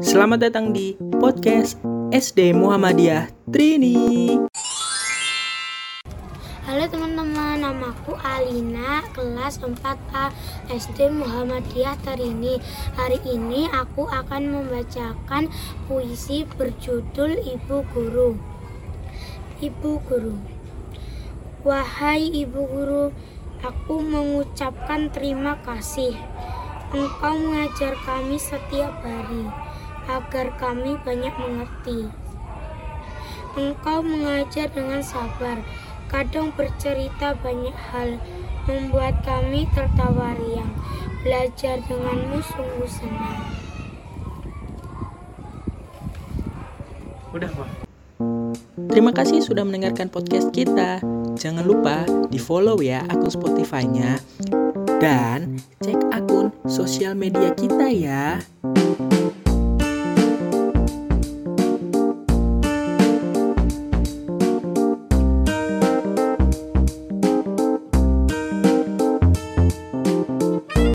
Selamat datang di podcast SD Muhammadiyah Trini. Halo teman-teman, namaku Alina, kelas 4A SD Muhammadiyah Tarini. Hari ini aku akan membacakan puisi berjudul Ibu Guru. Ibu Guru. Wahai Ibu Guru, aku mengucapkan terima kasih. Engkau mengajar kami setiap hari agar kami banyak mengerti. Engkau mengajar dengan sabar, kadang bercerita banyak hal, membuat kami tertawa riang. Belajar denganmu sungguh senang. Udah, Pak. Terima kasih sudah mendengarkan podcast kita. Jangan lupa di follow ya akun Spotify-nya dan cek akun sosial media kita ya.